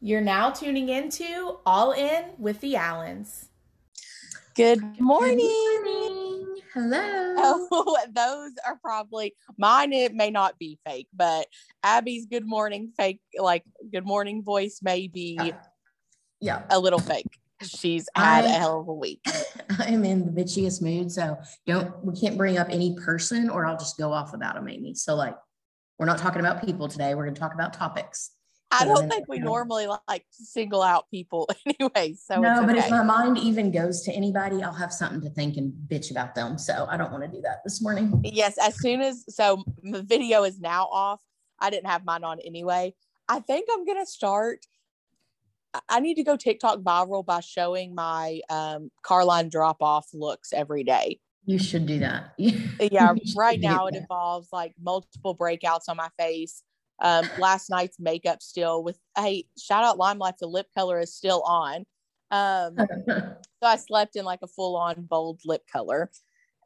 You're now tuning into All In with the Allens. Good morning. Good morning. Hello. Oh, those are probably mine. It may not be fake, but Abby's good morning fake, like good morning voice, may be Yeah. Yeah. a little fake. She's had a I- hell of a week. I'm in the bitchiest mood. So don't, we can't bring up any person or I'll just go off about them, Amy. So, like, we're not talking about people today. We're going to talk about topics. I don't think we normally like single out people anyway. So no, but if my mind even goes to anybody, I'll have something to think and bitch about them. So, I don't want to do that this morning. yes, as soon as so the video is now off. I didn't have mine on anyway. I think I'm gonna start. I- I need to go TikTok viral by showing my um Carline drop off looks every day. You should do that. Yeah, right now it involves like multiple breakouts on my face. Um, last night's makeup still with hey, shout out Limelight, the lip color is still on. Um, so I slept in like a full on bold lip color.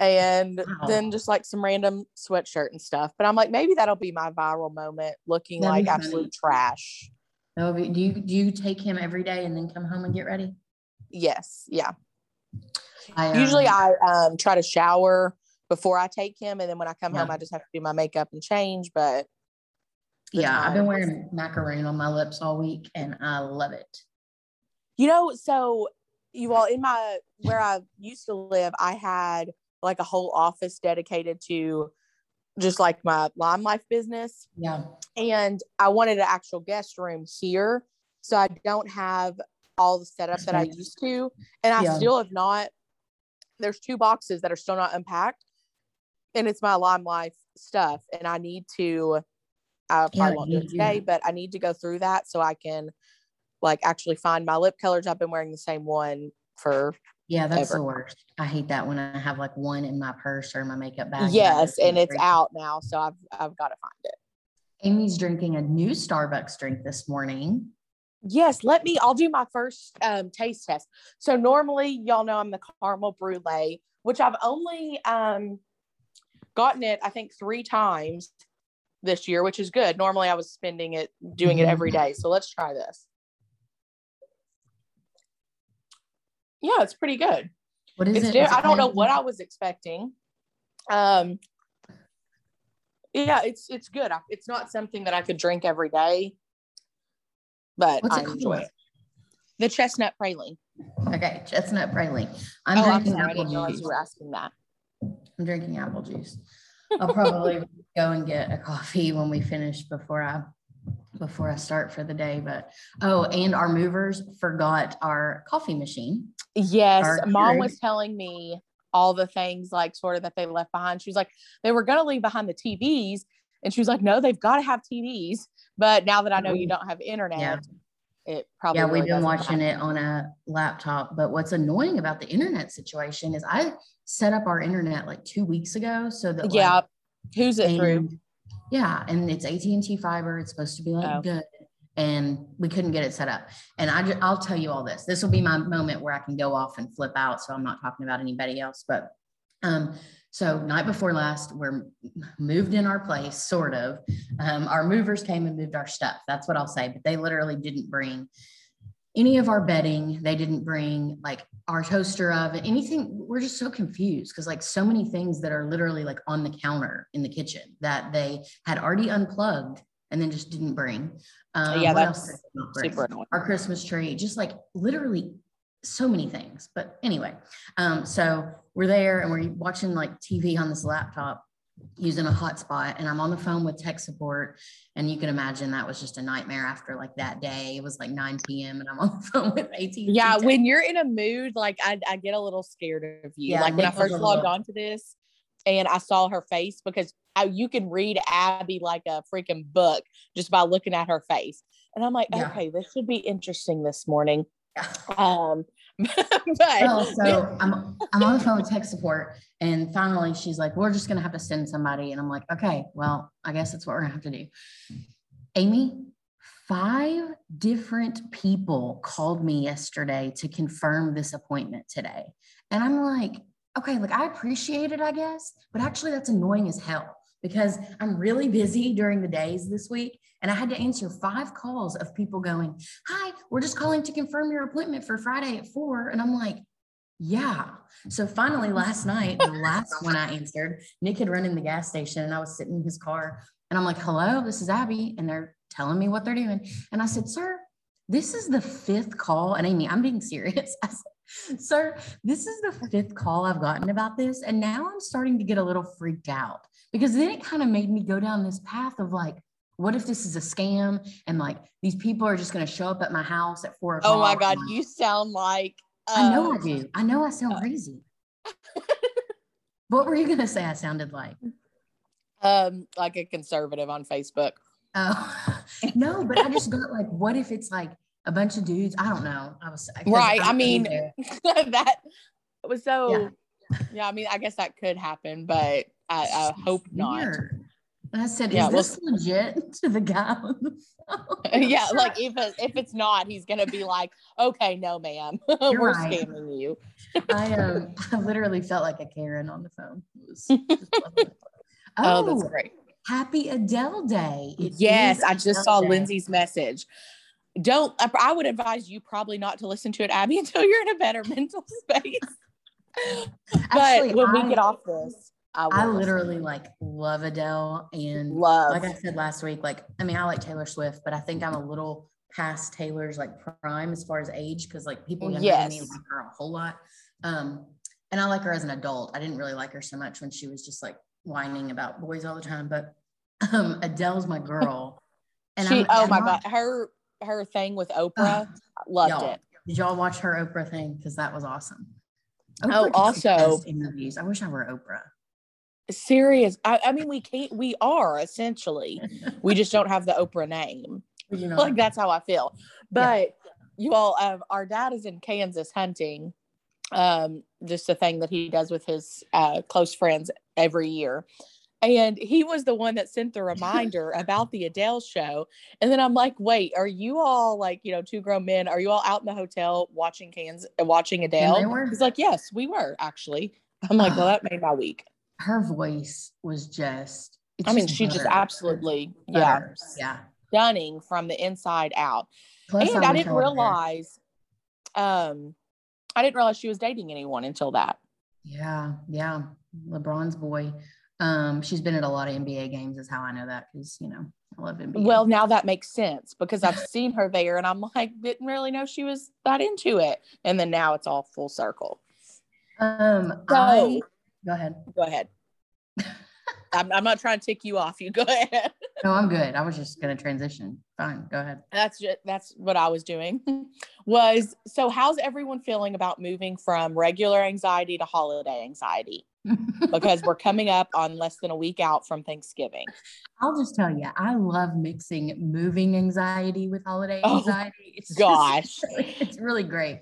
And Wow. then just like some random sweatshirt and stuff. But I'm like, maybe that'll be my viral moment looking That'd like absolute trash. Be- do you do you take him every day and then come home and get ready? Yes. Yeah. I, Usually um, I um, try to shower before I take him. And then when I come home, I just have to do my makeup and change. But the yeah, I've been wearing macaroon on my lips all week and I love it. You know, so you all in my where I used to live, I had like a whole office dedicated to just like my lime life business. Yeah. And I wanted an actual guest room here. So I don't have all the setup that I used to. And I Yeah. still have not, there's two boxes that are still not unpacked. And it's my lime life stuff. And I need to, I probably Yeah, won't do it today, but I need to go through that so I can like actually find my lip colors. I've been wearing the same one for Yeah, that's ever. the worst. I hate that when I have like one in my purse or my makeup bag. yes, goes and it's out now, so I've I've got to find it. Amy's drinking a new Starbucks drink this morning. Yes, let me. I'll do my first um, taste test. So normally, y'all know I'm the caramel brulee, which I've only um, gotten it I think three times this year, which is good. Normally, I was spending it doing it every day. So let's try this. Yeah, it's pretty good. What is it's it? di- Is I don't know what I was expecting. Um, yeah, it's it's good. I, it's not something that I could drink every day, but What's I it enjoy called? it. The chestnut praline. Okay, chestnut praline. I'm oh, I'm drinking sorry. I apple juice. you were asking that. I'm drinking apple juice. I'll probably go and get a coffee when we finish before I before I start for the day. But oh, and our movers forgot our coffee machine. Yes, Our mom was telling me all the things like sort of that they left behind. She was like, they were gonna leave behind the TVs, and she was like, no, they've got to have TVs. But now that I know you don't have internet, Yeah. It probably yeah, really we've been watching matter. it on a laptop. But what's annoying about the internet situation is I set up our internet like two weeks ago so that like, Yeah, who's it through? yeah, and it's AT and T fiber. It's supposed to be like Oh. good, and we couldn't get it set up. And I, ju- I'll tell you all this. This will be my moment where I can go off and flip out. So I'm not talking about anybody else, but um, so night before last, we're moved in our place, sort of. Um, our movers came and moved our stuff. That's what I'll say. But they literally didn't bring any of our bedding. They didn't bring like our toaster oven, anything. We're just so confused because like so many things that are literally like on the counter in the kitchen that they had already unplugged and then just didn't bring. Um, Yeah, that's else did they not bring? Super annoying. our Christmas tree, just like literally so many things. But anyway, um, so we're there and we're watching like TV on this laptop using a hotspot and I'm on the phone with tech support and you can imagine that was just a nightmare after like that day. It was like 9 p.m. and I'm on the phone with AT. Yeah, when you're in a mood, like I, I get a little scared of you. Yeah, like when I first logged on to this and I saw her face because I, you can read Abby like a freaking book just by looking at her face. And I'm like, Yeah. okay, this should be interesting this morning. Yeah. Um, but Well, so I'm I'm on the phone with tech support, and finally she's like, "We're just gonna have to send somebody," and I'm like, "Okay, well, I guess that's what we're gonna have to do." Amy, five different people called me yesterday to confirm this appointment today, and I'm like, "Okay, like I appreciate it, I guess, but actually that's annoying as hell." Because I'm really busy during the days this week. And I had to answer five calls of people going, Hi, we're just calling to confirm your appointment for Friday at four. And I'm like, yeah. So finally, last night, the last one I answered, Nick had run in the gas station and I was sitting in his car and I'm like, hello, this is Abby. And they're telling me what they're doing. And I said, sir, this is the fifth call. And Amy, I'm being serious. I said, sir, this is the fifth call I've gotten about this. And now I'm starting to get a little freaked out because then it kind of made me go down this path of like, what if this is a scam and like these people are just going to show up at my house at four o'clock? Oh my God, you sound like I know I um, do. I know I sound uh, crazy. what were you gonna say? I sounded like um like a conservative on Facebook. Oh no, but I just got like, what if it's like a bunch of dudes? I don't know. I was right. I, I mean, that was so. Yeah. yeah. I mean, I guess that could happen, but I, I hope Weird. not. I said, yeah, "Is this well, legit?" To the guy. yeah, like if it, if it's not, he's gonna be like, "Okay, no, ma'am, we're right. scamming you." I um, I literally felt like a Karen on the phone. oh, oh, that's great! Happy Adele Day! It yes, I just Adele saw Day. Lindsay's message. Don't. I would advise you probably not to listen to it, Abby, until you're in a better mental space. but Actually, when I, we get off this I, I literally like love Adele and love, like I said last week, like, I mean, I like Taylor Swift, but I think I'm a little past Taylor's like prime as far as age because like people younger yes. than me like her a whole lot. Um, and I like her as an adult. I didn't really like her so much when she was just like whining about boys all the time, but um, Adele's my girl. And she, I'm, oh I'm my not, god, her her thing with Oprah, uh, loved it. Did y'all watch her Oprah thing? Because that was awesome. Oprah oh, also interviews. I wish I were Oprah serious. I, I, mean, we can't. We are essentially. we just don't have the Oprah name. You know, like that's how I feel. But yeah. you all, um, our dad is in Kansas hunting. Um, just a thing that he does with his uh, close friends every year. And he was the one that sent the reminder about the Adele show. And then I'm like, wait, are you all like, you know, two grown men? Are you all out in the hotel watching Kansas, watching Adele? He's like, yes, we were actually. I'm like, well, that made my week her voice was just I mean, she just absolutely, yeah, yeah, stunning from the inside out. Plus, and I, I didn't realize, um, I didn't realize she was dating anyone until that. Yeah, yeah, LeBron's boy. Um, she's been at a lot of NBA games, is how I know that because you know I love NBA. Well, now that makes sense because I've seen her there, and I'm like, didn't really know she was that into it, and then now it's all full circle. Um, so, I Go ahead. Go ahead. I'm, I'm not trying to tick you off. You go ahead. no, I'm good. I was just going to transition. Fine. Go ahead. That's just, that's what I was doing. was so how's everyone feeling about moving from regular anxiety to holiday anxiety? because we're coming up on less than a week out from Thanksgiving. I'll just tell you, I love mixing moving anxiety with holiday oh, anxiety. Oh, it's gosh, just, it's really great.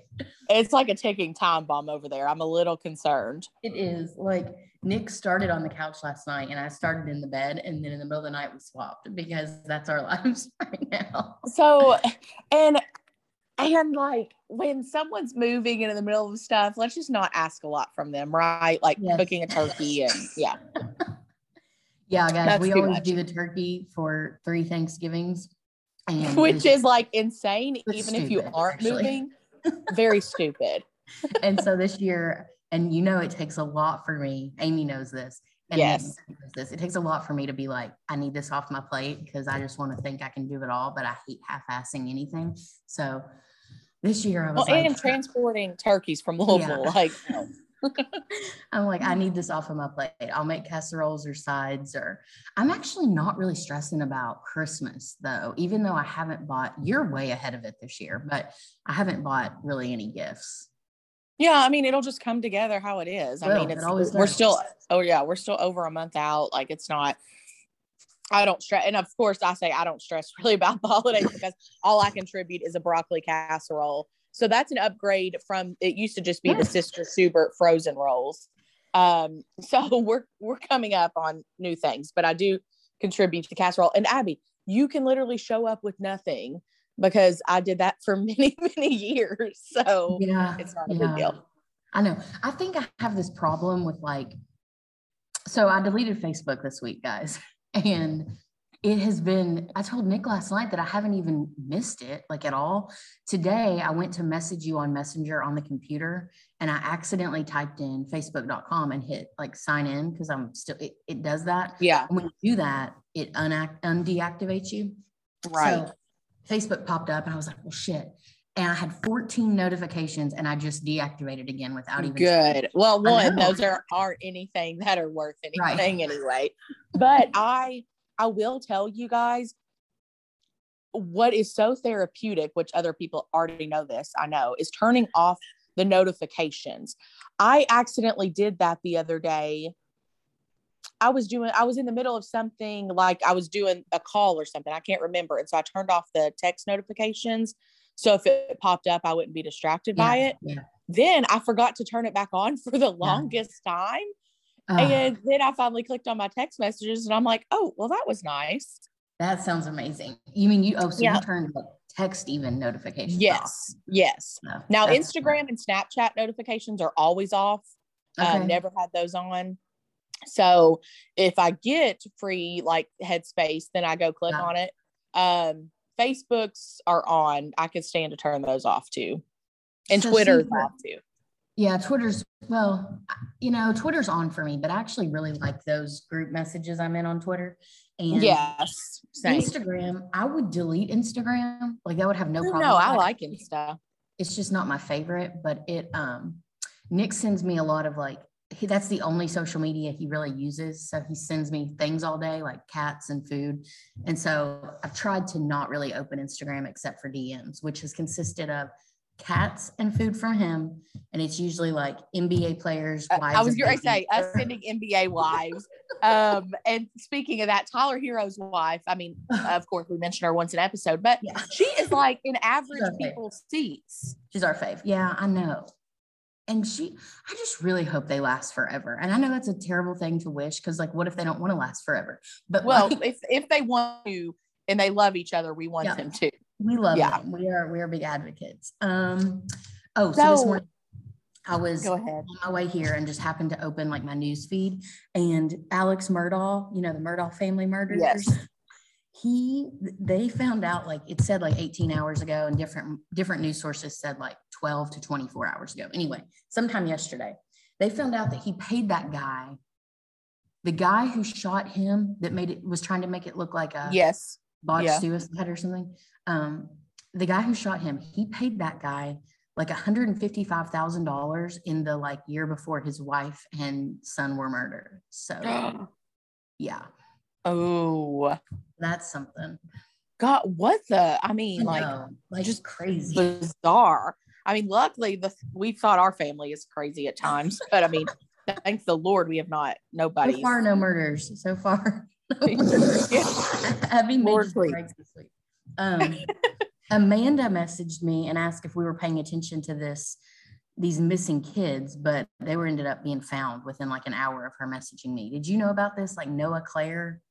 It's like a ticking time bomb over there. I'm a little concerned. It is like Nick started on the couch last night and I started in the bed and then in the middle of the night we swapped because that's our lives right now. So, and and like when someone's moving and in the middle of stuff, let's just not ask a lot from them, right? Like yes. cooking a turkey and yeah. yeah, guys, That's we always much. do the turkey for three Thanksgivings. And Which is like insane, even stupid, if you aren't actually. moving. Very stupid. and so this year, and you know it takes a lot for me. Amy knows this. And yes. This. It takes a lot for me to be like, I need this off my plate because I just want to think I can do it all, but I hate half-assing anything. So this year I was well, like, and transporting turkeys from Louisville, yeah. like I'm like, I need this off of my plate. I'll make casseroles or sides, or I'm actually not really stressing about Christmas though, even though I haven't bought, you're way ahead of it this year, but I haven't bought really any gifts. Yeah, I mean, it'll just come together how it is. I mean, it's it we're still, oh yeah, we're still over a month out. Like it's not, I don't stress. And of course, I say I don't stress really about the holidays because all I contribute is a broccoli casserole. So that's an upgrade from it used to just be the Sister Schubert frozen rolls. Um, so we're we're coming up on new things, but I do contribute to casserole. And Abby, you can literally show up with nothing because I did that for many, many years. So yeah, it's not a yeah. big deal. I know. I think I have this problem with like so I deleted Facebook this week, guys, and it has been. I told Nick last night that I haven't even missed it like at all. Today, I went to message you on Messenger on the computer, and I accidentally typed in Facebook.com and hit like sign in because I'm still. It, it does that. Yeah. And when you do that, it unact undeactivates you. Right. So Facebook popped up, and I was like, "Well, shit." And I had 14 notifications, and I just deactivated again without even. Good. Well, one, those are aren't anything that are worth Right. anything anyway. But I I will tell you guys what is so therapeutic, which other people already know this, I know, is turning off the notifications. I accidentally did that the other day. I was doing, I was in the middle of something like I was doing a call or something. I can't remember. And so I turned off the text notifications. So if it popped up, I wouldn't be distracted by it. Yeah. Then I forgot to turn it back on for the longest time. Ugh, And then I finally clicked on my text messages and I'm like, oh, well, that was nice. that sounds amazing. You mean you? Oh, so Yeah. you turned like text even notifications. off. Yes. Yes. No, Now, Instagram and Snapchat notifications are always off. smart. Uh, never had those on. So if I get free like headspace, then I go click on it. Um, Facebooks are on. I can stand to turn those off too. And So Twitter's secret- off too. Yeah, Twitter's well, you know, Twitter's on for me, but I actually really like those group messages I'm in on Twitter. And Yes. Same. Instagram, I would delete Instagram. Like I would have no No, problem. no, I like Insta. It's just not my favorite, but it um Nick sends me a lot of like he, that's the only social media he really uses. So he sends me things all day, like cats and food. And so I've tried to not really open Instagram except for DMs, which has consisted of cats and food from him. And it's usually like NBA players. Uh, I was going to say us sending NBA wives. Um, and speaking of that, Tyler Herro's wife. I mean, of course, we mentioned her once an episode, but Yeah. she is like in average people's seats. She's our fave. Yeah, I know. And she, I just really hope they last forever. And I know that's a terrible thing to wish because, like, what if they don't want to last forever? But Well, like, if if they want to and they love each other, we want Yeah. them to. we love yeah. them. We are we are big advocates. Um, oh, so, this So- morning I was Go on my way here and just happened to open like my news feed, and Alex Murdaugh, you know the Murdaugh family murders. Yes. He, they found out like it said like 18 hours ago, and different different news sources said like 12 to 24 hours ago. Anyway, sometime yesterday, they found out that he paid that guy, the guy who shot him, that made it was trying to make it look like a Yes. botched Yeah. suicide or something. Um, the guy who shot him, he paid that guy like $155,000 in the like year before his wife and son were murdered. So yeah, oh that's something. God, what the? I I mean, like know, like just crazy. bizarre. I mean, luckily the we thought our family is crazy at times, but I mean, thank the Lord we have not nobody. So far, no murders. So far. Yeah. Abby made Lord, just please. breaks this week. Um, Amanda messaged me and asked if we were paying attention to this, these missing kids, but they were ended up being found within like an hour of her messaging me. Did you know about this? Like Noah Claire?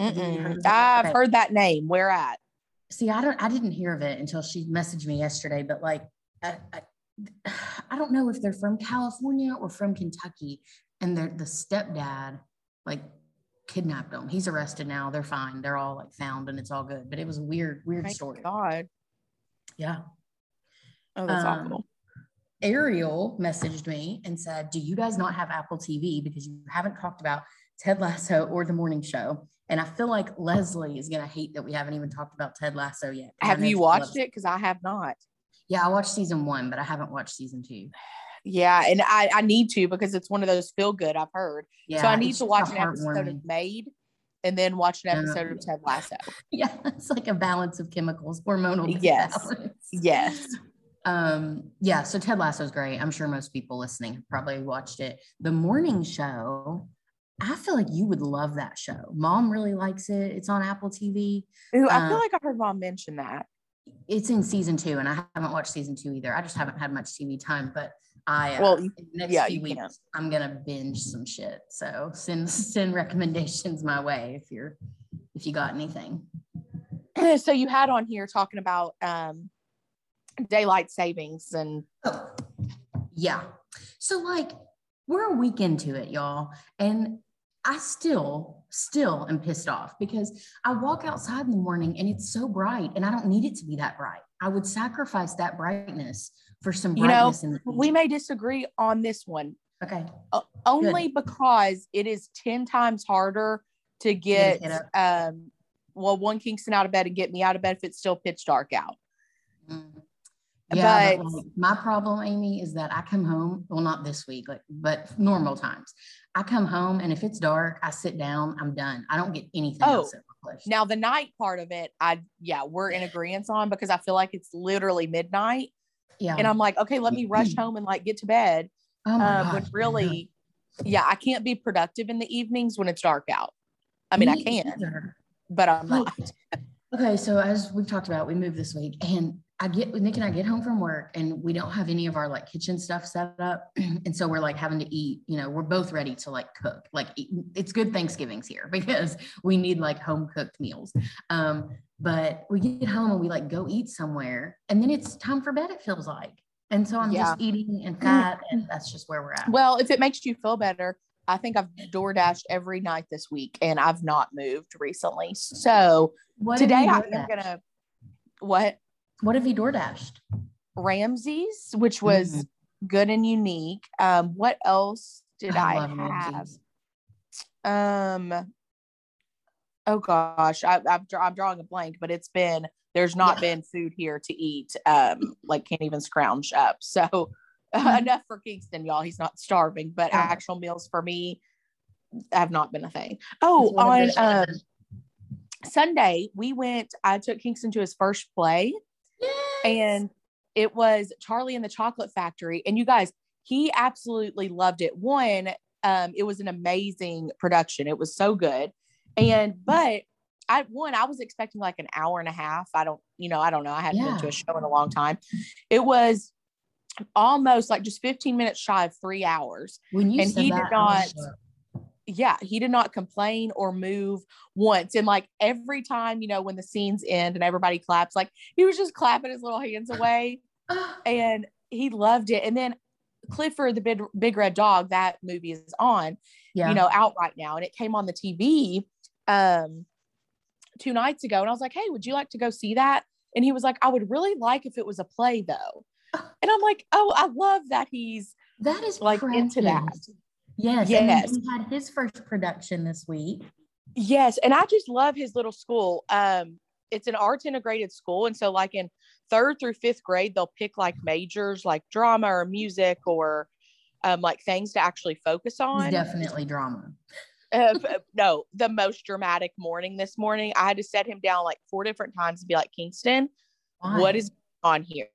Heard? I've Okay. heard that name. Where at? See, I don't, I didn't hear of it until she messaged me yesterday, but like, I, I, I don't know if they're from California or from Kentucky and they're the stepdad like kidnapped them. He's arrested now. They're fine. They're all like found and it's all good, but it was a weird, weird story. God. Yeah. Oh, that's Um, awful. Ariel messaged me and said, Do you guys not have Apple TV? Because you haven't talked about Ted Lasso or the morning show. And I feel like Leslie is going to hate that we haven't even talked about Ted Lasso yet. Have you watched it? Because I have not. Yeah, I watched season one, but I haven't watched season two. Yeah, and I, I need to because it's one of those feel good I've heard. Yeah, so I need to watch an episode of Maid and then watch an episode of Ted Lasso. Yeah, it's like a balance of chemicals, hormonal Yes. balance. Yes. Um, yeah, so Ted Lasso is great. I'm sure most people listening have probably watched it. The morning show, I feel like you would love that show. Mom really likes it. It's on Apple TV. Ooh, I feel Uh, like I heard mom mention that. It's in season two, and I haven't watched season two either. I just haven't had much TV time, but I uh, Well, in the next yeah, few weeks. I'm gonna binge some shit. So send send recommendations my way if you're if you got anything. so you had on here talking about um daylight savings and Oh, yeah. So like we're a week into it, y'all. And I still, still am pissed off because I walk outside in the morning and it's so bright and I don't need it to be that bright. I would sacrifice that brightness for some You know, in the We may disagree on this one, Okay. o- only because it is 10 times harder to get get, um, well, one Kingston out of bed and get me out of bed if it's still pitch dark out. Mm. Yeah, but But- like, my problem, Amy, is that I come home. Well, not this week, like, but normal times. I come home and if it's dark, I sit down. I'm done. I don't get anything Oh, else accomplished. Now, the night part of it, I, yeah, we're in agreement on because I feel like it's literally midnight. yeah. And I'm like, okay, let me rush home and like get to bed. oh my Um, when gosh, really, yeah, I can't be productive in the evenings when it's dark out. I mean, I can, either. but I'm not. Okay, so as we've talked about, we moved this week and I get Nick and I get home from work and we don't have any of our like kitchen stuff set up. And so we're like having to eat, you know, we're both ready to like cook. Like eat- it's good Thanksgivings here because we need like home cooked meals. Um, but we get home and we like go eat somewhere and then it's time for bed, it feels like. And so I'm Yeah. just eating and fat and that's just where we're at. Well, if it makes you feel better, I think I've door dashed every night this week and I've not moved recently. So What today I am gonna what What have you door dashed? Ramses, which was good and unique. Um, what else did I, love have? Um, oh gosh, I, I've, I'm drawing a blank, but it's been there's not Yeah. been food here to eat. Um, like can't even scrounge up. So Mhm. enough for Kingston, y'all. He's not starving, but Yeah. actual meals for me have not been a thing. Oh, That's what it on um, Sunday we went. I took Kingston to his first play. And it was Charlie and the Chocolate Factory. And you guys, he absolutely loved it. One, um, it was an amazing production. It was so good. And but I one, I was expecting like an hour and a half. I don't, you know, I don't know. I hadn't been to a show in a long time. It was almost like just 15 minutes shy of three hours. when you and said he did not-. Yeah, he did not complain or move once. And like every time, you know, when the scenes end and everybody claps, like he was just clapping his little hands away and he loved it. And then Clifford, the big, big red dog, that movie is on, yeah. you know, out right now. And it came on the TV um two nights ago. And I was like, hey, would you like to go see that? And he was like, I would really like if it was a play though. And I'm like, oh, I love that he's that is like into that. Yes. And Yes. he had his first production this week. Yes, and I just love his little school. Um, it's an arts integrated school, and so like in third through fifth grade, they'll pick like majors like drama or music or um, like things to actually focus on. definitely drama. Uh, no, the most dramatic morning this morning, I had to set him down like four different times and be like, Kingston, Why? what is on here?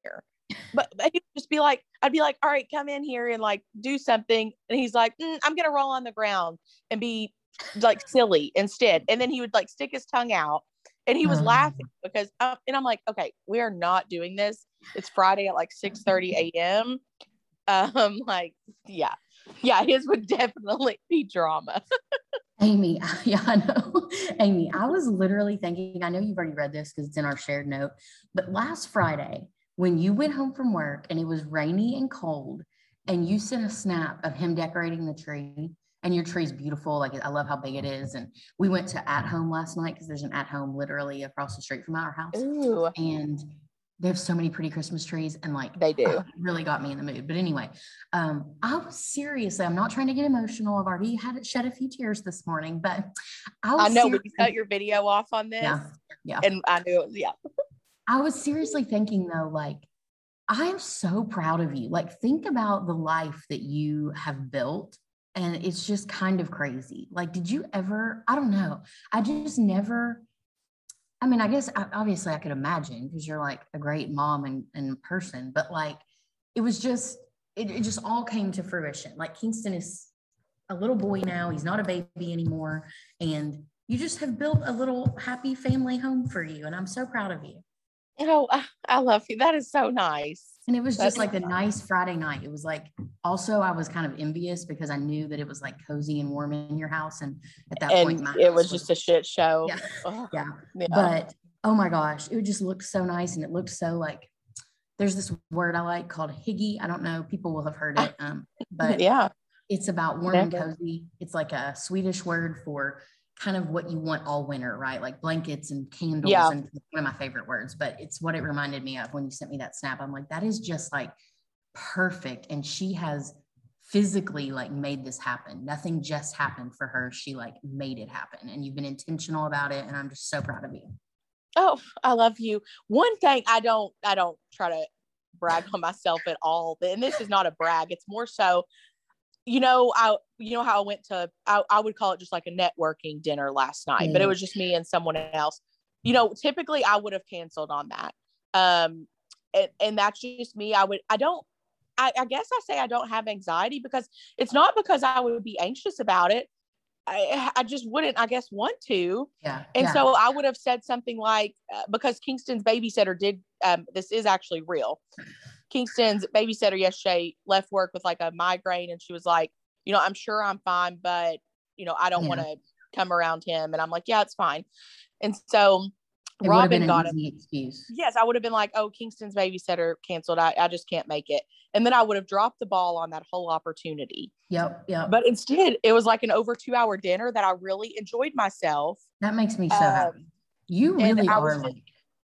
But, but he'd just be like, I'd be like, all right, come in here and like do something. And he's like, "Mm, I'm gonna roll on the ground and be like silly instead. And then he would like stick his tongue out and he was Oh. laughing because uh, and I'm like, okay, we are not doing this. It's Friday at like 6 30 a.m. Um, like, yeah. Yeah, his would definitely be drama. Amy, yeah, I know. Amy, I was literally thinking, I know you've already read this because it's in our shared note, but last Friday, when you went home from work and it was rainy and cold, and you sent a snap of him decorating the tree, and your tree's beautiful. Like, I love how big it is. And we went to At Home last night because there's an At Home literally across the street from our house. Ooh, And they have so many pretty Christmas trees, and like, they do. Oh, really got me in the mood. But anyway, um, I was seriously, I'm not trying to get emotional. I've already had it shed a few tears this morning, but I was I know when you cut your video off on this, yeah, yeah. and I knew it was, yeah. I was seriously thinking though, like, I am so proud of you. Like, think about the life that you have built. And it's just kind of crazy. Like, did you ever? I don't know. I just never. I mean, I guess obviously I could imagine because you're like a great mom and, and person, but like, it was just, it, it just all came to fruition. Like, Kingston is a little boy now. He's not a baby anymore. And you just have built a little happy family home for you. And I'm so proud of you. Oh, I- I love you. That is so nice. And it was That's just like a nice Friday night. It was like also I was kind of envious because I knew that it was like cozy and warm in your house. And at that point, And my it house was just a shit show. Yeah. Yeah. yeah. But oh my gosh, it just looked so nice and it looked so like there's this word I like called hygge. I don't know, people will have heard it. Um, but yeah. It's about warm and cozy. It's like a Swedish word for kind of what you want all winter, right? Like blankets and candles Yeah. and one of my favorite words, but it's what it reminded me of when you sent me that snap. I'm like, that is just like perfect. And she has physically like made this happen. Nothing just happened for her. She like made it happen. And you've been intentional about it. And I'm just so proud of you. Oh, I love you. One thing I don't I don't try to brag on myself at all. And this is not a brag. It's more so, you know, I you know how I went to I, I would call it just like a networking dinner last night, but it Mm. was just me and someone else. You know, typically I would have canceled on that. Um and, and that's just me. I would I don't I, I guess I say I don't have anxiety because it's not because I would be anxious about it. I I just wouldn't, I guess, want to. Yeah. And yeah. so I would have said something like, uh, because Kingston's babysitter did, um, this is actually real. Kingston's babysitter yesterday left work with like a migraine, and she was like, you know, I'm sure I'm fine, but you know, I don't Yeah. want to come around him. And I'm like, yeah, it's fine. And so it Robin an got him. excuse. Yes, I would have been like, oh, Kingston's babysitter canceled. I, I just can't make it. And then I would have dropped the ball on that whole opportunity. Yep. Yep. But instead, it was like an over two hour dinner that I really enjoyed myself. that makes me so Um, happy. You really are just- like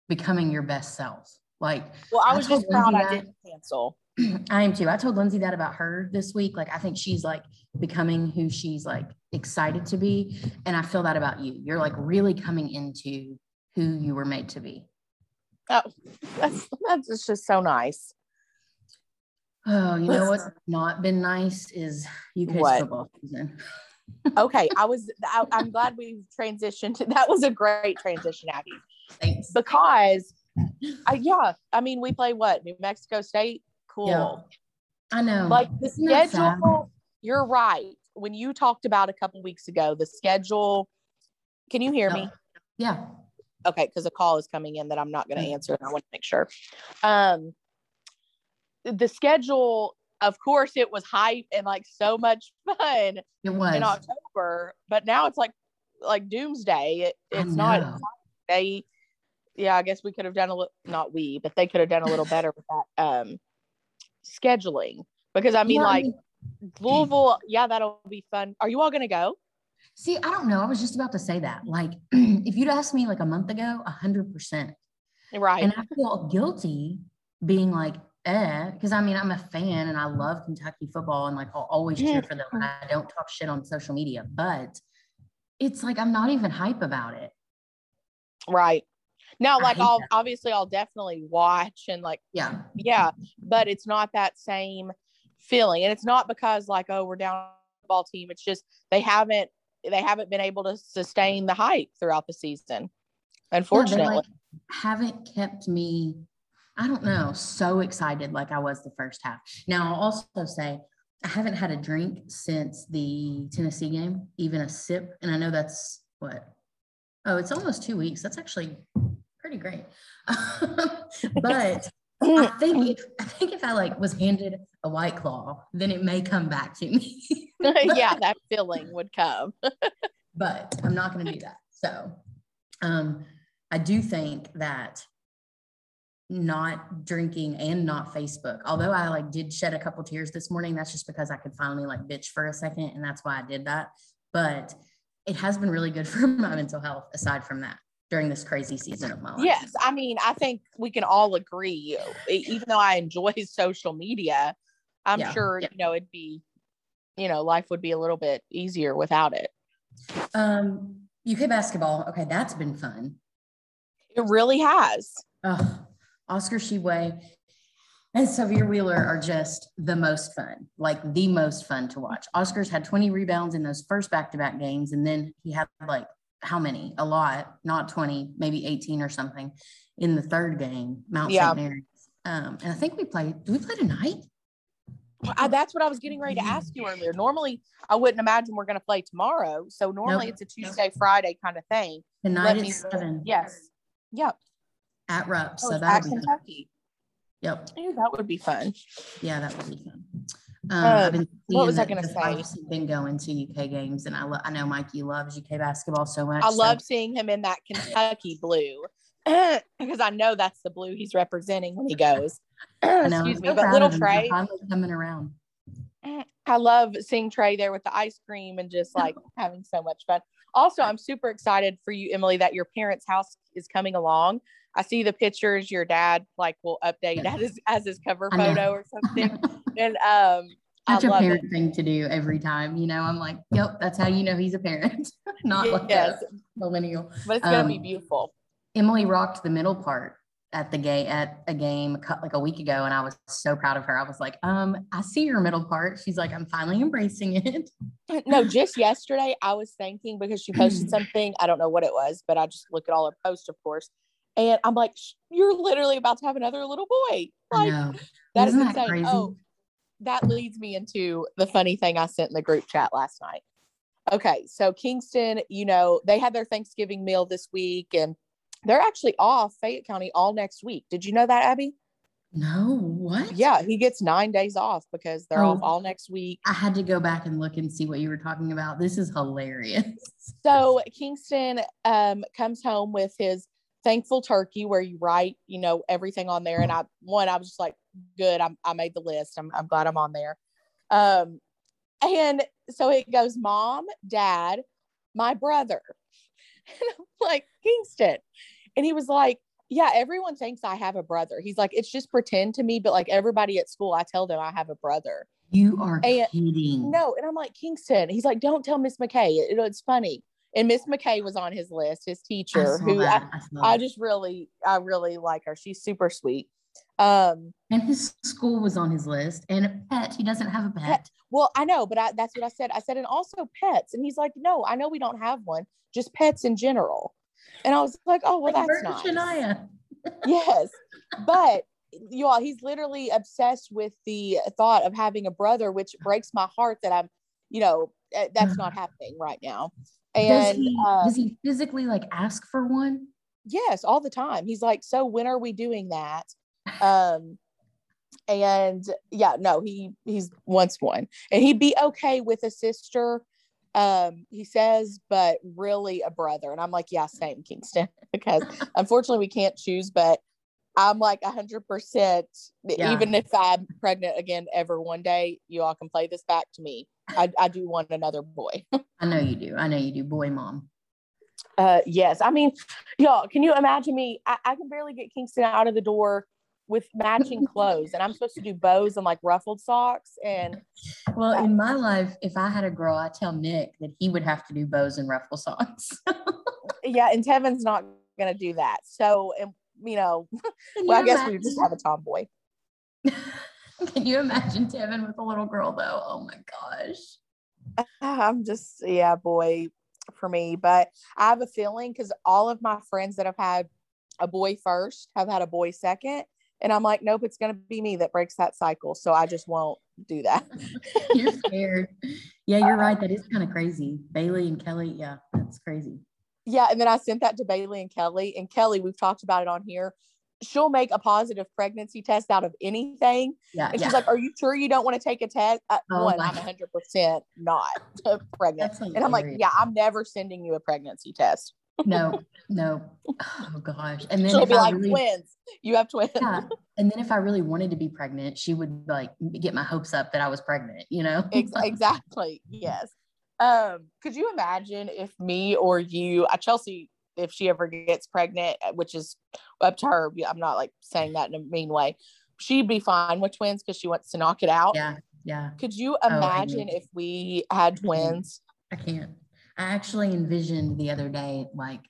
becoming your best self. Like Well, I I was told just proud I didn't cancel. I am too. I told Lindsay that about her this week. Like, I think she's like becoming who she's like excited to be. And I feel that about you. You're like really coming into who you were made to be. Oh, that's that's just so nice. Oh, you know what's not been nice is UK's What? football season. Okay, I was. I, I'm glad we transitioned. To, that was a great transition, Abby, Thanks. because, I, yeah, I mean, we play what New Mexico State. Cool. Yeah. I know. Like the Isn't schedule. You're right. When you talked about a couple weeks ago, the schedule. Can you hear me? Yeah. okay because a call is coming in that i'm not going to answer and i want to make sure um the schedule of course it was hype and like so much fun It was. in october but now it's like like doomsday it, it's not they yeah i guess we could have done a little not we but they could have done a little better with that um scheduling because i mean Yeah, I like mean, louisville yeah that'll be fun are you all going to go See, I don't know. I was just about to say that. Like, if you'd asked me like a month ago, a hundred percent. right And I feel guilty being like, eh, because I mean, I'm a fan and I love Kentucky football and like I'll always cheer for them. I don't talk shit on social media, but it's like I'm not even hype about it. right now like i'll that. obviously i'll definitely watch and like Yeah. yeah but it's not that same feeling and it's not because like oh we're down on the ball team it's just they haven't they haven't been able to sustain the hype throughout the season Yeah, unfortunately like, haven't kept me, I don't know, so excited like I was the first half. Now, I'll also say I haven't had a drink since the Tennessee game, even a sip. And I know that's what, oh, it's almost two weeks. That's actually pretty great. but I think if, I think if I like was handed a white claw, then it may come back to me. yeah that feeling would come but I'm not going to do that. So, um, I do think that not drinking and not Facebook, although I like did shed a couple tears this morning, that's just because I could finally like bitch for a second. And that's why I did that. But it has been really good for my mental health aside from that during this crazy season of my life. yes i mean i think we can all agree even though i enjoy social media i'm Yeah. sure Yeah. you know it'd be you know life would be a little bit easier without it Um, UK basketball. Okay. That's been fun. it really has Oh, Oscar Tshiebwe and Sahvir Wheeler are just the most fun, like the most fun to watch. Oscar's had 20 rebounds in those first back to back games, and then he had like how many? A lot, not 20, maybe 18 or something in the third game, Mount Yeah. St. Mary's. Um, and I think we play. Do we play tonight? I, that's what I was getting ready to ask you earlier. Normally, I wouldn't imagine we're going to play tomorrow. So normally Nope. it's a Tuesday, Friday kind of thing. Tonight Let at me- seven. Yes. Yep. At Rupp. Oh, So that'll at be fun. Kentucky. Yep. Ew, that would be fun. Yeah, that would be fun. Um, Uh, I've been what was I gonna say? Bucks have Been going to UK games, and I lo- I know Mikey loves UK basketball so much. I so- love seeing him in that Kentucky blue because I know that's the blue he's representing when he goes. I know, I'm Excuse me. so But little of him. They're Trey, coming around. I love seeing Trey there with the ice cream and just like having so much fun. Also, I'm super excited for you, Emily, that your parents' house is coming along. I see the pictures your dad like will update as his, as his cover photo or something. and um Such a parent it. thing to do every time. You know, I'm like, yep, that's how you know he's a parent, not like Yes, a millennial. but it's gonna be Um, beautiful. Emily rocked the middle part at the game at a game like a week ago, and I was so proud of her. I was like, um, I see your middle part. She's like, I'm finally embracing it. No, just yesterday I was thinking because she posted something. I don't know what it was, but I just look at all her posts, of course. And I'm like, you're literally about to have another little boy. Like that is Isn't that crazy? Oh, that leads me into the funny thing I sent in the group chat last night. Okay, so Kingston, you know, they had their Thanksgiving meal this week and they're actually off Fayette County all next week. Did you know that, Abby? No, what? Yeah, he gets nine days off because they're off Oh. all next week. I had to go back and look and see what you were talking about. This is hilarious. So Kingston um, comes home with his thankful turkey, where you write, you know, everything on there. And I, one, I was just like, good, I'm, I made the list. I'm, I'm glad I'm on there. Um, and so it goes, mom, dad, my brother. And I'm like, Kingston. And he was like, yeah, everyone thinks I have a brother. He's like, it's just pretend to me, but like everybody at school, I tell them I have a brother. You are And- kidding. No, and I'm like Kingston. He's like, don't tell Miss McKay. It, it's funny. And Miss McKay was on his list, his teacher, saw who I. I I just really, I really like her. She's super sweet. Um, and his school was on his list, and a pet. He doesn't have a pet. well, I know, but I, that's what I said. I said, and also pets. And he's like, no, I know we don't have one, just pets in general. And I was like, oh, well, Like that's nice. Yes but you all he's literally obsessed with the thought of having a brother which breaks my heart that i'm you know eh, that's not happening right now does he uh, does he physically like ask for one? yes all the time. He's like so when are we doing that? Um and yeah no he he's wants one. And he'd be okay with a sister um he says but really a brother. And i'm like yeah same kingston. Because unfortunately we can't choose but i'm like 100% Yeah. even if i'm pregnant again ever one day you all can play this back to me i, I do want another boy I know you do. I know you do. Boy, mom. uh yes i mean y'all can you imagine me I, I can barely get kingston out of the door with matching clothes and i'm supposed to do bows and like ruffled socks and Well, in my life, if I had a girl, I tell Nick that he would have to do bows and ruffle socks. yeah and tevin's not gonna do that so and you know well i guess we just have a tomboy Can you imagine Tevin with a little girl though? Oh my gosh. I'm just, yeah, boy, for me. But I have a feeling because all of my friends that have had a boy first have had a boy second. And I'm like, nope, it's going to be me that breaks that cycle. So I just won't do that. You're scared. Yeah, you're right. That is kind of crazy. Bailey and Kelly. Yeah, that's crazy. yeah. And then I sent that to Bailey and Kelly. And Kelly, we've talked about it on here. She'll make a positive pregnancy test out of anything. Yeah. And yeah. she's like, Are you sure you don't want to take a test? Uh, Oh one, I'm 100% not pregnant. And I'm like. Yeah, I'm never sending you a pregnancy test. no, no. Oh gosh. And then She'll be I like, really, Twins. You have twins. yeah. And then if I really wanted to be pregnant, she would like get my hopes up that I was pregnant, you know? Ex- exactly. Yes. Um, could you imagine if me or you, uh, Chelsea, if she ever gets pregnant, uh, which is up to her, I'm not like saying that in a mean way. She'd be fine with twins because she wants to knock it out. yeah. Yeah. Could you imagine hate if we had twins? I can't. I actually envisioned the other day, like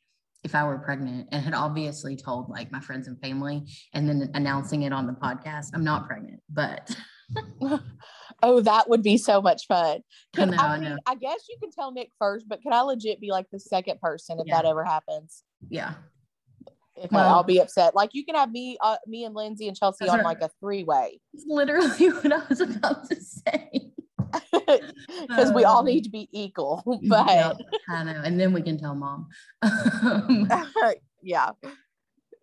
if I were pregnant and had obviously told like my friends and family and then announcing it on the podcast, I'm not pregnant, but Oh, that would be so much fun. I Can, know, I, I mean. I guess you can tell Nick first, but can I legit be like the second person if Yeah. that ever happens? Yeah. If Well- I'll be upset. Like you can have me, uh, me and Lindsay and Chelsea on like a three way. Literally what I was about to say. because we all Um, need to be equal. But I know. And then we can tell mom. Um, yeah,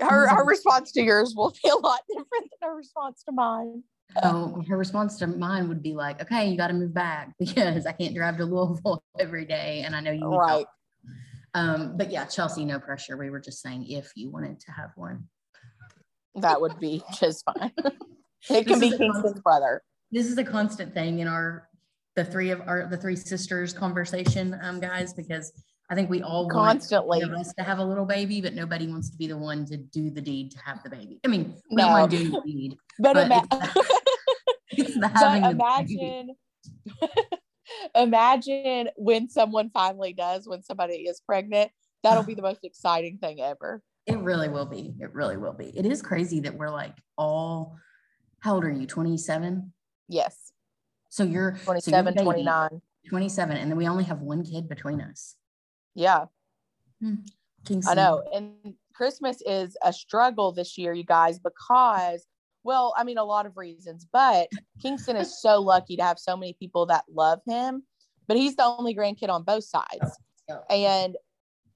her her response to yours will be a lot different than her response to mine. Oh, her response to mine would be like, okay, you got to move back because I can't drive to Louisville every day. And I know you need Right. help. Um, but yeah, Chelsea, no pressure. We were just saying if you wanted to have one. That would be just fine. it can be Kingston's brother. this is a constant thing in our the three of our the three sisters conversation, um, guys, because I think we all constantly. want us to have a little baby, but nobody wants to be the one to do the deed to have the baby. I mean, we no. want to do the deed, but, but ima- it's, the, but imagine. imagine when someone finally does when somebody is pregnant that'll be the most exciting thing ever. It really will be. It really will be. It is crazy that we're like all how old are you 27 yes. So you're 27 so you're 29 27 and then we only have one kid between us yeah. Hmm. i know. and christmas is a struggle this year you guys because well i mean a lot of reasons but kingston is so lucky to have so many people that love him but he's the only grandkid on both sides. And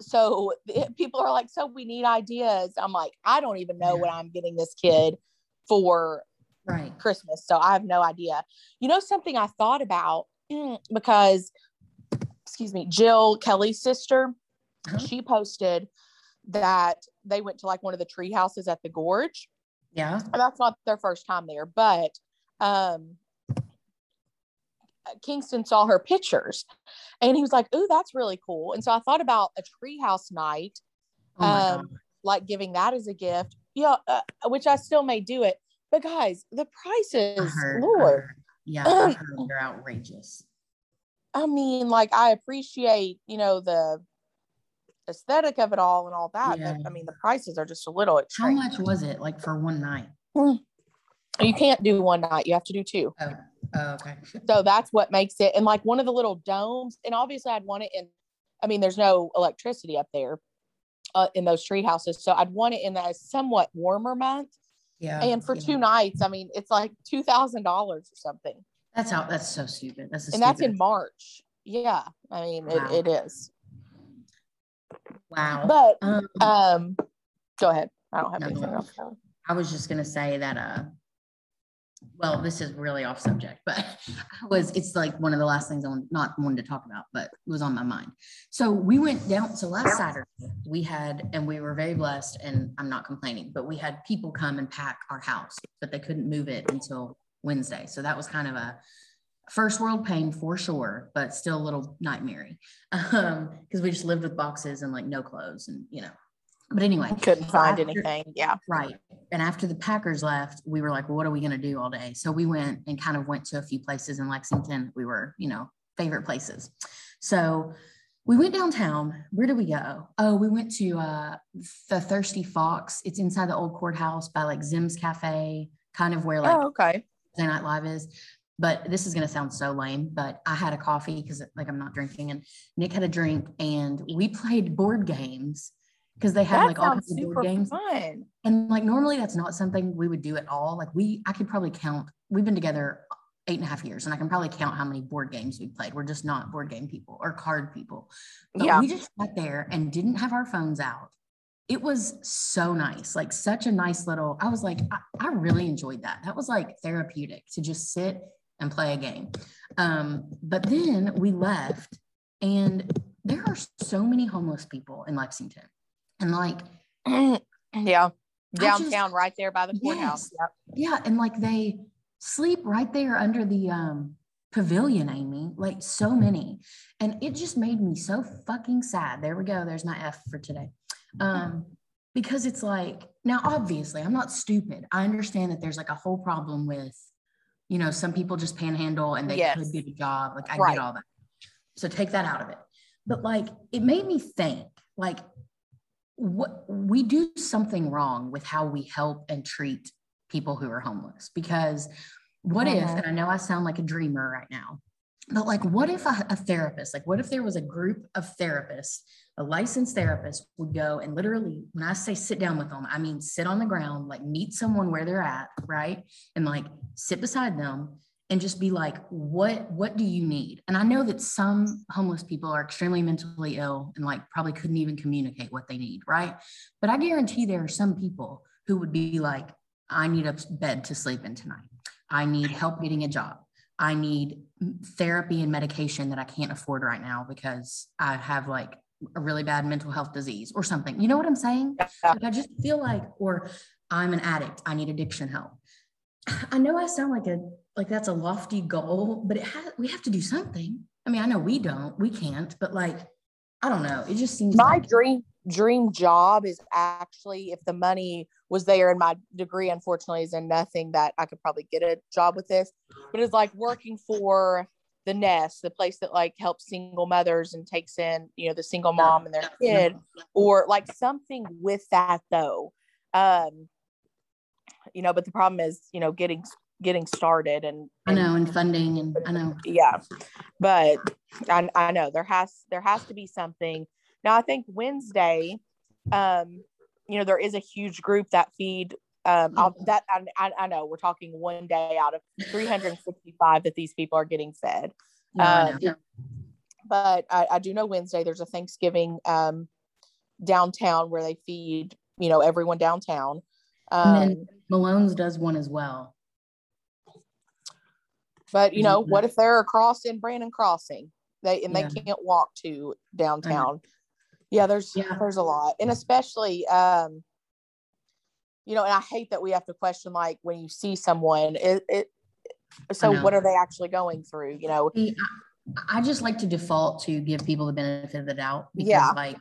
so people are like so we need ideas. I'm like i don't even know what i'm getting this kid for right. Christmas so i have no idea. You know something i thought about because excuse me jill kelly's sister uh-huh. she posted that they went to like one of the tree houses at the gorge yeah and that's not their first time there but um Kingston saw her pictures and he was like, Ooh, that's really cool. And so I thought about a treehouse night, oh um, like giving that as a gift. Yeah, uh, which I still may do it. But guys, the prices, heard, Lord. Yeah, they're outrageous. I mean, like I appreciate, you know, the aesthetic of it all and all that. Yeah. But I mean, the prices are just a little extreme. How much was it like for one night? Mm. You can't do one night. You have to do two. Oh. Oh, okay. So that's what makes it. And like one of the little domes, and obviously I'd want it in, I mean, there's no electricity up there uh, in those tree houses. So I'd want it in a somewhat warmer month. Yeah. And for yeah. two nights, I mean, it's like $2,000 or something. That's how, that's so stupid. That's and stupid. that's in March. Yeah. I mean, wow. it, it is. Wow. But, um, um, go ahead. I don't have no, anything else. I was just going to say that, uh, well, this is really off subject, but I was, it's like one of the last things I want, not wanted to talk about, but it was on my mind. So we went down, so last Saturday we had, and we were very blessed and I'm not complaining, but we had people come and pack our house, but they couldn't move it until Wednesday. So that was kind of a first world pain for sure, but still a little nightmare um, because we just lived with boxes and like no clothes and, you know, but anyway, couldn't find after, anything. Yeah. Right. And after the Packers left, we were like, well, what are we going to do all day? So we went and kind of went to a few places in Lexington. We were, you know, favorite places. So we went downtown. Where did we go? Oh, we went to uh, the Thirsty Fox. It's inside the old courthouse by like Zim's Cafe, kind of where like oh, okay. Saturday Night Live is. But this is going to sound so lame, but I had a coffee because like I'm not drinking, and Nick had a drink, and we played board games because they had that like all kinds of board games. Fun. And like normally that's not something we would do at all. Like we, I could probably count. We've been together eight and a half years, and I can probably count how many board games we played. We're just not board game people or card people. But yeah. we just sat there and didn't have our phones out. It was so nice, like such a nice little. I was like, I, I really enjoyed that. That was like therapeutic to just sit and play a game. Um, but then we left, and there are so many homeless people in Lexington and like yeah downtown just, right there by the courthouse yes. yep. yeah and like they sleep right there under the um pavilion amy like so many and it just made me so fucking sad there we go there's my f for today um because it's like now obviously i'm not stupid. I understand that there's like a whole problem with you know some people just panhandle and they yes. could get a job. Like i right. get all that. So take that out of it. But like it made me think like what we do something wrong with how we help and treat people who are homeless. Because what if and i know i sound like a dreamer right now but like what if a, a, therapist like what if there was a group of therapists a licensed therapist would go and literally when i say sit down with them i mean sit on the ground like meet someone where they're at right? And like sit beside them and just be like what what do you need? And i know that some homeless people are extremely mentally ill and like probably couldn't even communicate what they need right? But i guarantee there are some people who would be like i need a bed to sleep in tonight. I need help getting a job i need therapy and medication that i can't afford right now because i have like a really bad mental health disease or something. You know what i'm saying? Like i just feel like or i'm an addict. I need addiction help. I know I sound like a like that's a lofty goal, but it has we have to do something. I mean, I know we don't, we can't, but like I don't know. It just seems my like, dream dream job is actually if the money was there and my degree unfortunately is in nothing that I could probably get a job with this, but it's like working for the nest, the place that like helps single mothers and takes in, you know, the single mom and their kid, or like something with that though. Um, you know, but the problem is, you know, getting getting started and, I know, and funding and I know. yeah but I, I know there has there has to be something now i think wednesday um you know there is a huge group that feed um I'll, that I, I I know we're talking one day out of 365 that these people are getting fed No, I Um, but I, I do know wednesday there's a thanksgiving um downtown where they feed you know everyone downtown um And then Malone's does one as well. But you know, what if they're across in Brandon Crossing? They and they Yeah. can't walk to downtown. Yeah, there's Yeah. there's a lot. And especially um you know, and I hate that we have to question like when you see someone it, it so what are they actually going through? You know, I, I just like to default to give people the benefit of the doubt because, Yeah. like,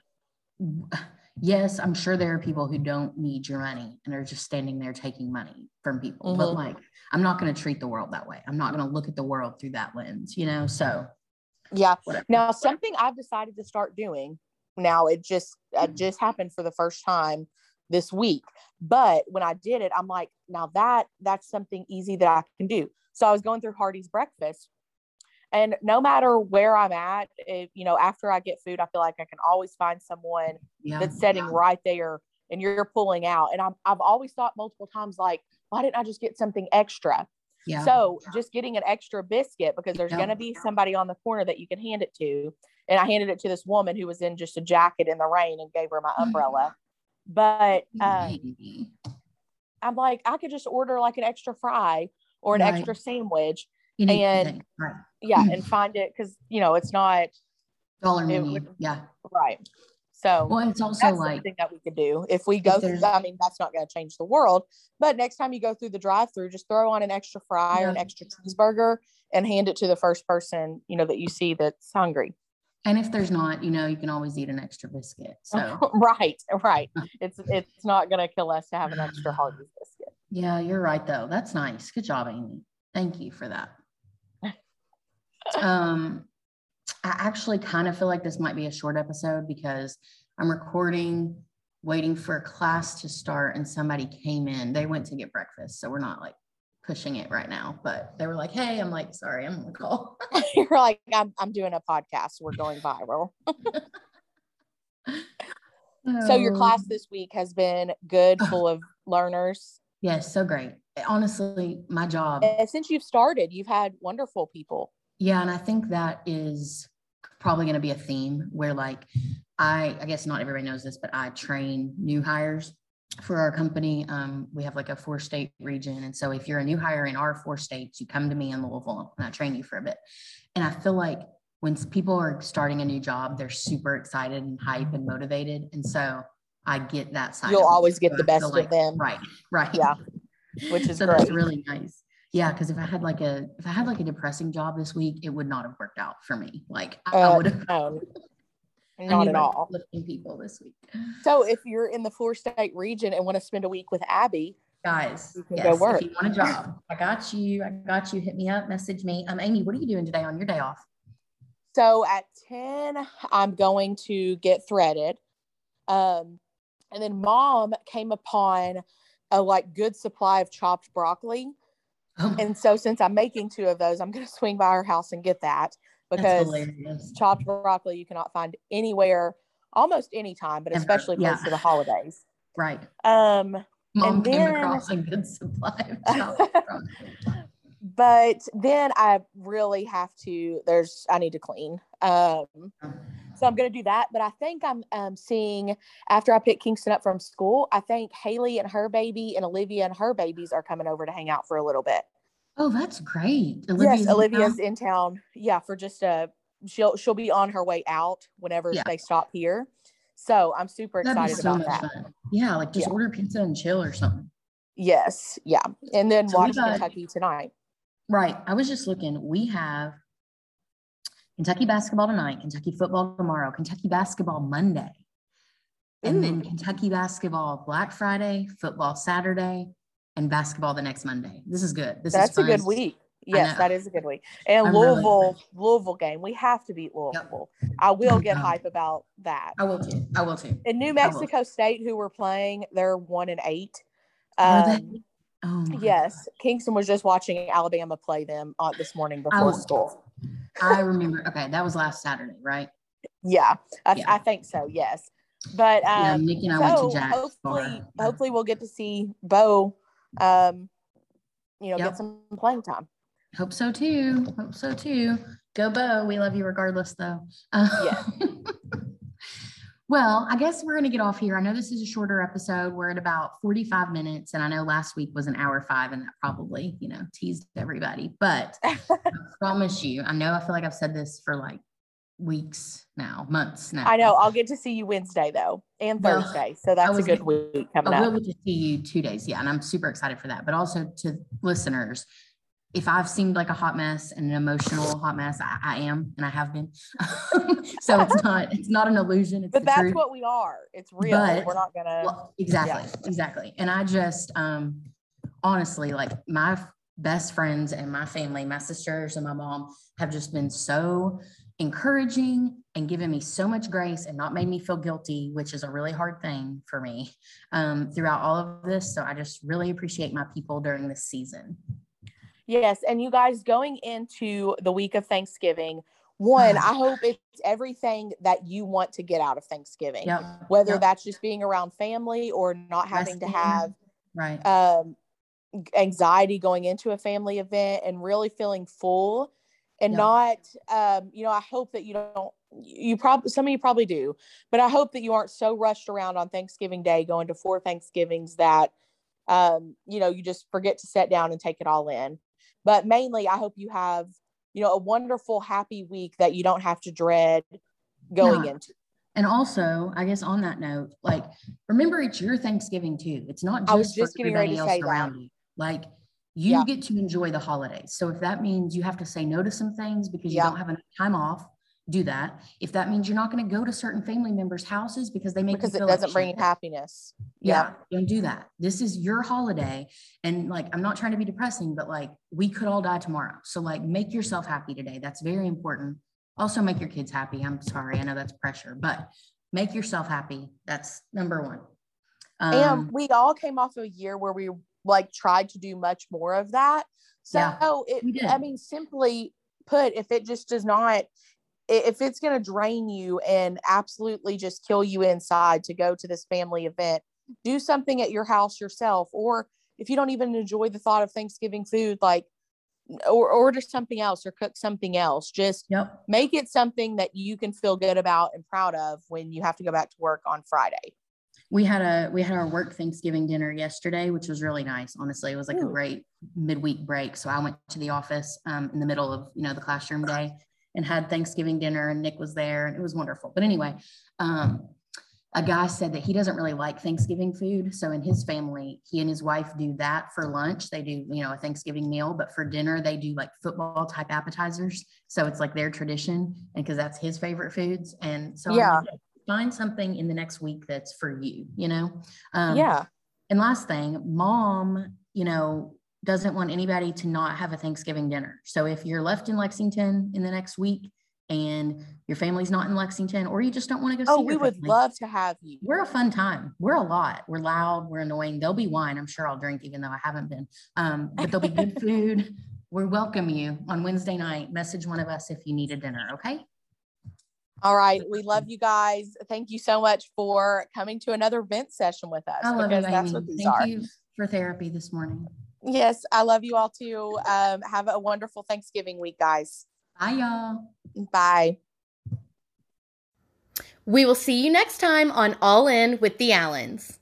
yes, I'm sure there are people who don't need your money and are just standing there taking money from people. But Mhm. like, I'm not going to treat the world that way. I'm not going to look at the world through that lens, you know. So yeah. whatever. Now something I've decided to start doing now it just it just happened for the first time this week. But when I did it, I'm like, now that that's something easy that I can do. So I was going through Hardee's breakfast. And no matter where I'm at, if, you know, after I get food, I feel like I can always find someone yeah, that's sitting right there and you're pulling out. And I'm, I've always thought multiple times, like, why didn't I just get something extra? yeah, So just getting an extra biscuit because there's Yeah. going to be somebody on the corner that you can hand it to. And I handed it to this woman who was in just a jacket in the rain and gave her my mm-hmm. umbrella. But uh, Maybe. I'm like, I could just order like an extra fry or an Right. extra sandwich. And- right, Yeah. Mm-hmm. And find it because, you know, it's not dollar menu, would- yeah. right. So Well, it's also like something that we could do if we go through. I mean, that's not going to change the world, but next time you go through the drive-through, just throw on an extra fry or an extra cheeseburger and hand it to the first person you know that you see that's hungry. And if there's not, you know, you can always eat an extra biscuit. So right, right. It's it's not going to kill us to have an extra Hardee's biscuit. yeah, you're right though. That's nice. Good job, Amy. Thank you for that. um I actually kind of feel like this might be a short episode because I'm recording, waiting for class to start, and somebody came in. They went to get breakfast. So we're not like pushing it right now, but they were like, Hey, I'm like, sorry, I'm on the call. You're like, I'm I'm doing a podcast. We're going viral. So your Oh, class this week has been good, full of learners. Yes, so great. Eh, honestly, my job And since you've started, you've had wonderful people. Yeah, and I think that is probably going to be a theme where, like, I I guess not everybody knows this, but I train new hires for our company. Um, we have like a four state region, and so if you're a new hire in our four states, you come to me in Louisville, and I train you for a bit. And I feel like when people are starting a new job, they're super excited and hype and motivated, and so I get that side. You'll always get the best feel of them. Right, right. Yeah, which is so that's really nice. Yeah, because if I had like a if I had like a depressing job this week, it would not have worked out for me. Like I, I Uh, would have no, not at all. lifting people this week. So if you're in the four state region and want to spend a week with Abby, Guys, You can yes, go if you want a job, I got you. I got you. Hit me up, message me. Um, Amy, what are you doing today on your day off? so at 10, I'm going to get threaded. Um, and then mom came upon a like good supply of chopped broccoli. Oh, And so since I'm making two of those, I'm going to swing by her house and get that because chopped broccoli you cannot find anywhere almost any time, but Ever, especially close yeah. to the holidays. Right. Um, Mom And came then- across a good supply of chopped broccoli. but then I really have to, there's, I need to clean. Um, so I'm going to do that. But I think I'm um, seeing after I pick Kingston up from school, I think Haley and her baby and Olivia and her babies are coming over to hang out for a little bit. Oh, that's great. yes, in Olivia's town? in town. Yeah, for just a she'll she'll be on her way out whenever Yeah. they stop here. So I'm super That'd be excited so about much that. fun. Yeah, like just Yeah. order pizza and chill or something. Yes, yeah, and then So watch got- Kentucky tonight. Right. I was just looking. We have Kentucky basketball tonight, Kentucky football tomorrow, Kentucky basketball Monday, and then Kentucky basketball Black Friday, football Saturday, and basketball the next Monday. This is good. This is That's is a good week. Yes, that is a good week. And I'm really Louisville, Louisville game. We have to beat Louisville. I will get know. hype about that. I will too. I will too. And New Mexico State, who we're playing, they're one and eight. Um, Oh yes, Kingston was just watching Alabama play them uh, this morning before will. school. I remember. Okay, that was last Saturday, right? Yeah, I, Yeah. I think so. Yes, but Yeah, um, Nikki and I so went to Jack's. hopefully, hopefully we'll get to see Bo. Um, you know, Yep. get some playing time. Hope so too. Hope so too. Go Bo. We love you regardless though. Yeah. well, I guess we're gonna get off here. I know this is a shorter episode. We're at about 45 minutes, and I know last week was an hour five, and that probably, you know, teased everybody. But I promise you, I know I feel like I've said this for like weeks now, months now. I know. I'll get to see you Wednesday though, and Well, Thursday. So that's a good gonna- week coming up. I up. will get to see you two days. Yeah. And I'm super excited for that. But also to listeners, if I've seemed like a hot mess and an emotional hot mess, I, I am and I have been. so it's not it's not an illusion. It's But that's truth. what we are. It's real. But- We're not gonna. Well, exactly, exactly. And I just um honestly like my best friends and my family, my sisters and my mom have just been so encouraging and given me so much grace and not made me feel guilty, which is a really hard thing for me um, throughout all of this. So I just really appreciate my people during this season. Yes, and you guys going into the week of Thanksgiving, one, I hope it's everything that you want to get out of Thanksgiving. Yep. Whether yep, that's just being around family or not having to have right. um, anxiety going into a family event and really feeling full and Yeah. not um, you know i hope that you don't you probably some of you probably do but i hope that you aren't so rushed around on thanksgiving day going to four thanksgivings that um, you know you just forget to sit down and take it all in but mainly i hope you have you know a wonderful happy week that you don't have to dread going Yeah. into And also, I guess on that note, like remember it's your Thanksgiving too. It's not just, I was for just getting ready everybody to else say that. around you. Like you Yeah. get to enjoy the holidays. So if that means you have to say no to some things because you Yeah. don't have enough time off, do that. If that means you're not going to go to certain family members' houses because they make because it feel like doesn't bring shit, happiness yeah, don't do that. This is your holiday. And like, I'm not trying to be depressing, but like, we could all die tomorrow. So, like, make yourself happy today. That's very important. Also, make your kids happy. I'm sorry. I know that's pressure, but make yourself happy. That's number one. and Um, we all came off a year where we like tried to do much more of that. So Yeah, it, i mean simply put if it just does not if it's going to drain you and absolutely just kill you inside to go to this family event do something at your house yourself. Or if you don't even enjoy the thought of thanksgiving food like or order something else or cook something else. Just yep. make it something that you can feel good about and proud of when you have to go back to work on friday We had a we had our work Thanksgiving dinner yesterday, which was really nice. Honestly, it was like a great midweek break. So I went to the office um, in the middle of you know the classroom day and had Thanksgiving dinner, and Nick was there, and it was wonderful. But anyway, um, a guy said that he doesn't really like Thanksgiving food. So in his family, he and his wife do that for lunch. They do you know a Thanksgiving meal, but for dinner they do like football type appetizers. So it's like their tradition, and because that's his favorite foods. And so Yeah. like, find something in the next week that's for you, you know? Um, yeah And last thing, mom, you know, doesn't want anybody to not have a Thanksgiving dinner. So if you're left in Lexington in the next week and your family's not in Lexington, or you just don't want to go see oh we would family, love to have you we're a fun time. We're a lot. We're loud. We're annoying. There'll be wine. I'm sure I'll drink, even though I haven't been. Um, but there'll be good food. We welcome you on Wednesday night. Message one of us if you need a dinner. Okay. All right. We love you guys. Thank you so much for coming to another vent session with us I love you, because that's Amy. what these Thank are. you for therapy this morning. Yes, I love you all too. Um, have a wonderful Thanksgiving week, guys. Bye, y'all. Bye. We will see you next time on All In with the Allens.